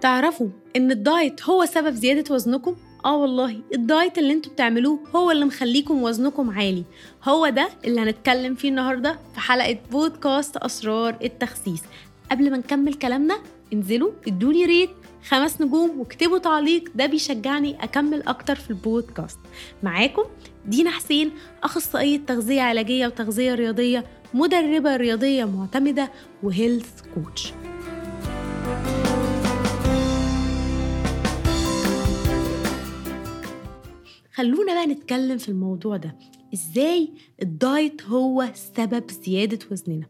تعرفوا إن الدايت هو سبب زيادة وزنكم؟ آه والله الدايت اللي أنتوا بتعملوه هو اللي مخليكم وزنكم عالي. هو ده اللي هنتكلم فيه النهارده في حلقة بودكاست أسرار التخسيس. قبل ما نكمل كلامنا انزلوا ادوني rate خمس نجوم واكتبوا تعليق. ده بيشجعني أكمل أكتر في البودكاست. معاكم دينا حسين أخصائية تغذية علاجية وتغذية رياضية مدربة رياضية معتمدة و health coach خلونا بقى نتكلم في الموضوع ده. إزاي الدايت هو سبب زيادة وزننا؟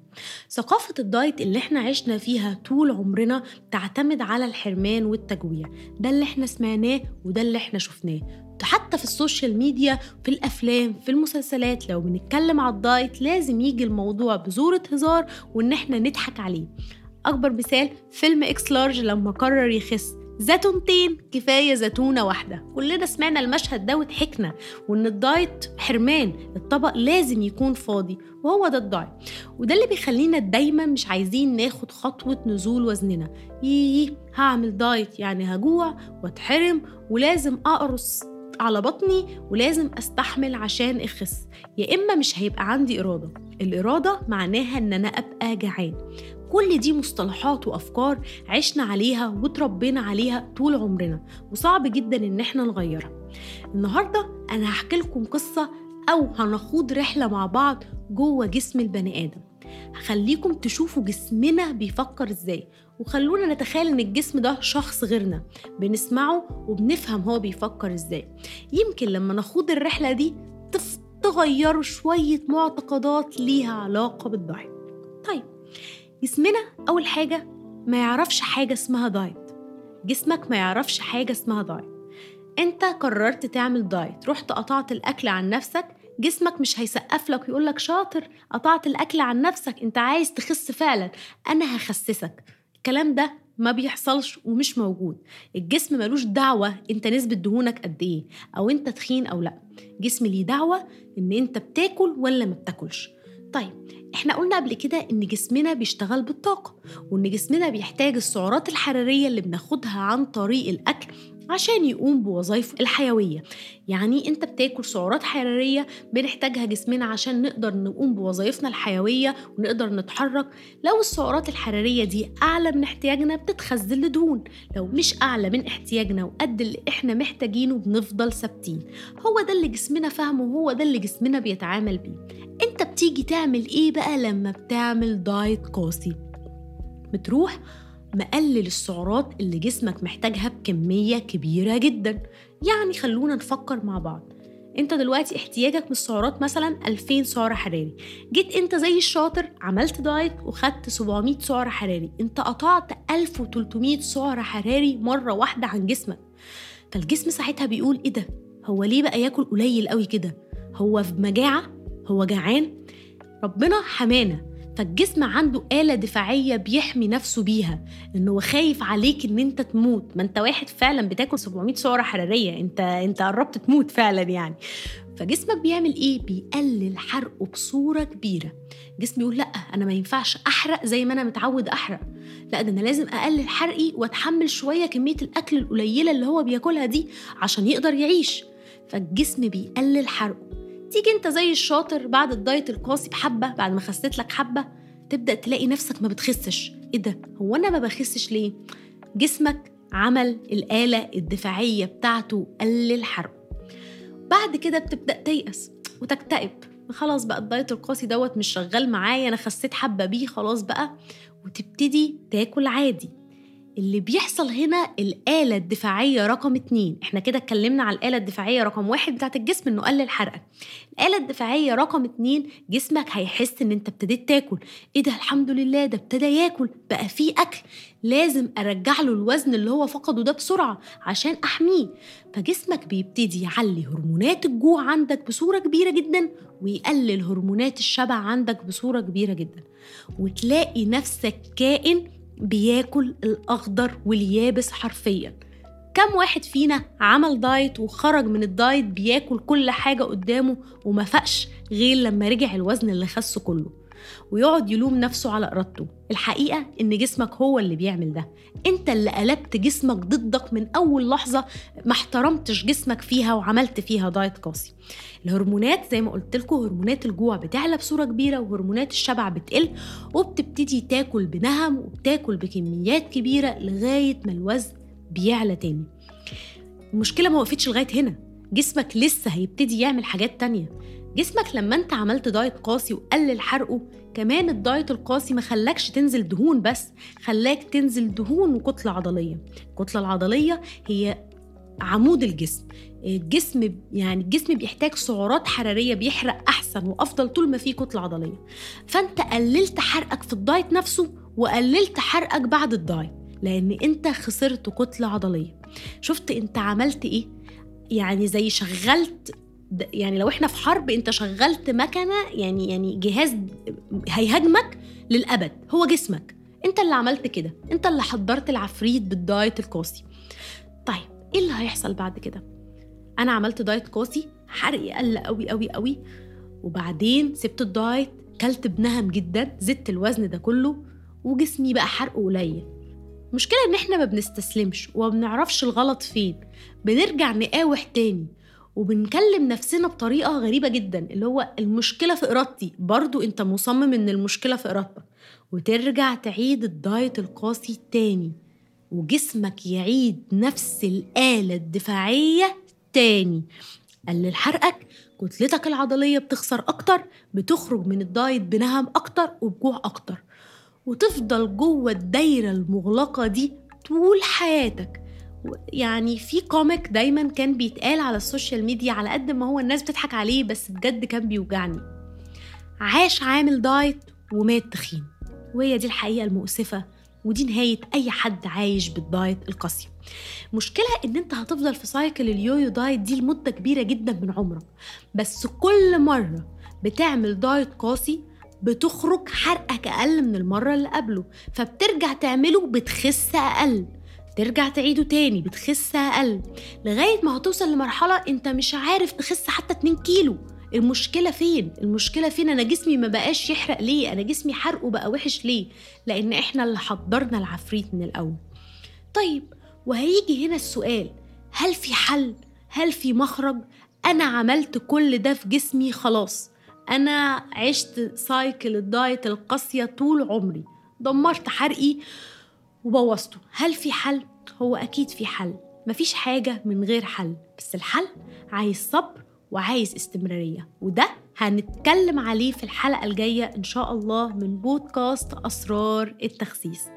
ثقافة الدايت اللي إحنا عشنا فيها طول عمرنا تعتمد على الحرمان والتجويع. ده اللي إحنا سمعناه وده اللي إحنا شفناه. حتى في ال social media في الأفلام في المسلسلات لو بنتكلم على الدايت لازم يجي الموضوع بصورة هزار وإن إحنا نضحك عليه. أكبر مثال فيلم إكس لارج لما قرر يخس. زيتونتين كفاية زيتونة واحدة. كلنا سمعنا المشهد ده وضحكنا وإن الدايت حرمان الطبق لازم يكون فاضي وهو ده الدايت. وده اللي بيخلينا دايما مش عايزين ناخد خطوة نزول وزننا. يي هعمل دايت يعني هجوع واتحرم ولازم أقرص على بطني ولازم أستحمل عشان أخس. يا إما مش هيبقى عندي إرادة. الإرادة معناها إن أنا أبقى جعان. كل دي مصطلحات وأفكار عشنا عليها وتربينا عليها طول عمرنا وصعب جدا إن إحنا نغيرها. النهارده أنا هحكي لكم قصة أو هنخوض رحلة مع بعض جوه جسم البني آدم. هخليكم تشوفوا جسمنا بيفكر إزاي وخلونا نتخيل إن الجسم ده شخص غيرنا بنسمعه وبنفهم هو بيفكر إزاي. يمكن لما نخوض الرحلة دي تغيروا شوية معتقدات ليها علاقة بالدايت طيب جسمنا أول حاجة ما يعرفش حاجة اسمها دايت. جسمك ما يعرفش حاجة اسمها دايت. أنت قررت تعمل دايت رحت قطعت الأكل عن نفسك جسمك مش هيسقف لك ويقول لك شاطر قطعت الأكل عن نفسك أنت عايز تخس فعلا. أنا هخسسك. الكلام ده ما بيحصلش ومش موجود. الجسم ملوش دعوة أنت نسبة دهونك قد إيه أو أنت تخين أو لأ. جسم ليه دعوة إن أنت بتاكل ولا ما بتاكلش. طيب إحنا قلنا قبل كده إن جسمنا بيشتغل بالطاقة وإن جسمنا بيحتاج السعرات الحرارية اللي بناخدها عن طريق الأكل عشان يقوم بوظائفه الحيوية. يعني أنت بتاكل سعرات حرارية بنحتاجها جسمنا عشان نقدر نقوم بوظائفنا الحيوية ونقدر نتحرك. لو السعرات الحرارية دي أعلى من احتياجنا بتتخزن لدهون. لو مش أعلى من احتياجنا وقد اللي إحنا محتاجينه بنفضل ثابتين. هو ده اللي جسمنا فاهمه وهو ده اللي جسمنا بيتعامل بيه. بتيجي تعمل إيه بقى لما بتعمل دايت قاسي؟ بتروح مقلل السعرات اللي جسمك محتاجها بكمية كبيرة جدا. يعني خلونا نفكر مع بعض. أنت دلوقتي احتياجك من السعرات مثلا 2000 سعر حراري. جيت أنت زي الشاطر عملت دايت وخدت 700 سعر حراري. أنت قطعت 1300 سعر حراري مرة واحدة عن جسمك. فالجسم ساعتها بيقول إيه ده؟ هو ليه بقى ياكل قليل قوي كده؟ هو في مجاعة؟ هو جعان؟ ربنا حمانا فالجسم عنده آلة دفاعية بيحمي نفسه بيها إنه خايف عليك إن أنت تموت. ما أنت واحد فعلا بتاكل 700 سعرة حرارية أنت أنت قربت تموت فعلا يعني. فجسمك بيعمل إيه؟ بيقلل حرقه بصورة كبيرة. جسمي يقول لأ أنا ما ينفعش أحرق زي ما أنا متعود أحرق. لأ ده أنا لازم أقلل حرقي وأتحمل شوية كمية الأكل القليلة اللي هو بياكلها دي عشان يقدر يعيش. فالجسم بيقلل حرقه. تيجي انت زي الشاطر بعد الدايت القاسي بحبة بعد ما خسيت لك حبة تبدأ تلاقي نفسك ما بتخسش. إيه ده؟ هو أنا ما بخسش ليه؟ جسمك عمل الآلة الدفاعية بتاعته قلل حرقه بعد كده بتبدأ تيأس وتكتئب. خلاص بقى الدايت القاسي دوت مش شغال معايا أنا خسيت حبة بيه خلاص بقى. وتبتدي تاكل عادي. اللي بيحصل هنا الآلة الدفاعية رقم اتنين. إحنا كده اتكلمنا على الآلة الدفاعية رقم واحد بتاعت الجسم إنه قلل حرقك الآلة الدفاعية رقم اتنين جسمك هيحس إن أنت ابتديت تاكل. إيه ده؟ الحمد لله ده ابتدى ياكل. بقى فيه أكل. لازم أرجع له الوزن اللي هو فقده ده بسرعة عشان أحميه. فجسمك بيبتدي يعلي هرمونات الجوع عندك بصورة كبيرة جدا ويقلل هرمونات الشبع عندك بصورة كبيرة جدا. وتلاقي نفسك كائن بياكل الأخضر واليابس حرفيا. كم واحد فينا عمل دايت وخرج من الدايت بياكل كل حاجة قدامه وما فقش غير لما رجع الوزن اللي خسه كله. ويقعد يلوم نفسه على إرادته. الحقيقة إن جسمك هو اللي بيعمل ده. أنت اللي قلبت جسمك ضدك من أول لحظة ما احترمتش جسمك فيها وعملت فيها دايت قاسي. الهرمونات زي ما قلت لكم هرمونات الجوع بتعلى بصورة كبيرة وهرمونات الشبع بتقل وبتبتدي تاكل بنهم وبتاكل بكميات كبيرة لغاية ما الوزن بيعلى تاني. المشكلة ما وقفتش لغاية هنا. جسمك لسه هيبتدي يعمل حاجات تانية. جسمك لما انت عملت دايت قاسي وقلل حرقه كمان الدايت القاسي ما خلاكش تنزل دهون بس خلاك تنزل دهون وكتلة عضلية. الكتلة العضلية هي عمود الجسم. الجسم يعني الجسم بيحتاج سعرات حرارية بيحرق أحسن وأفضل طول ما فيه كتلة عضلية. فأنت قللت حرقك في الدايت نفسه وقللت حرقك بعد الدايت لأن أنت خسرت كتلة عضلية. شفت أنت عملت إيه؟ يعني زي شغلت يعني لو إحنا في حرب انت شغلت مكنة يعني يعني جهاز هيهاجمك للأبد هو جسمك. انت اللي عملت كده. انت اللي حضرت العفريت بالدايت القاسي. طيب إيه اللي هيحصل بعد كده؟ أنا عملت دايت قاسي حرقي قل قوي قوي قوي وبعدين سبت الدايت كلت بنهم جدا زدت الوزن ده كله وجسمي بقى حرقه قليل. المشكلة إن إحنا ما بنستسلمش وما بنعرفش الغلط فين. بنرجع نقاوح تاني وبنكلم نفسنا بطريقة غريبة جدا اللي هو المشكلة في إرادتي. برضو أنت مصمم إن المشكلة في إرادتك. وترجع تعيد الدايت القاسي تاني. وجسمك يعيد نفس الآلة الدفاعية تاني. قلل حرقك كتلتك العضلية بتخسر أكتر بتخرج من الدايت بنهم أكتر وبجوع أكتر. وتفضل جوه الدايرة المغلقة دي طول حياتك. يعني في comic دايما كان بيتقال على ال social media على قد ما هو الناس بتضحك عليه بس بجد كان بيوجعني. عاش عامل دايت ومات تخين. وهي دي الحقيقة المؤسفة ودي نهاية أي حد عايش بالدايت القاسي. مشكلة إن أنت هتفضل في cycle ال yo-yo diet دي لمدة كبيرة جدا من عمرك. بس كل مرة بتعمل دايت قاسي بتخرج حرقك أقل من المرة اللي قبله. فبترجع تعمله بتخس أقل. ترجع تعيده تاني بتخس أقل لغاية ما هتوصل لمرحلة أنت مش عارف تخس حتى 2 كيلو المشكلة فين؟ المشكلة فين؟ أنا جسمي ما بقاش يحرق ليه؟ أنا جسمي حرقه بقى وحش ليه؟ لأن إحنا اللي حضرنا العفريت من الأول. طيب وهيجي هنا السؤال هل في حل؟ هل في مخرج؟ أنا عملت كل ده في جسمي خلاص. أنا عشت cycle الدايت القاسية طول عمري. دمرت حرقي وبوظته. هل في حل؟ هو أكيد في حل. مفيش حاجة من غير حل بس الحل عايز صبر وعايز استمرارية وده هنتكلم عليه في الحلقة الجاية إن شاء الله من بودكاست أسرار التخسيس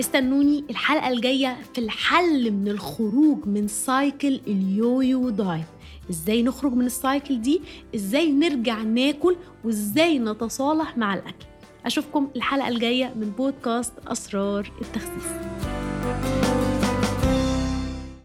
استنوني الحلقة الجاية في الحل من الخروج من cycle ال yo-yo diet إزاي نخرج من ال cycle دي؟ إزاي نرجع ناكل؟ وإزاي نتصالح مع الأكل؟ أشوفكم الحلقة الجاية من بودكاست أسرار التخسيس.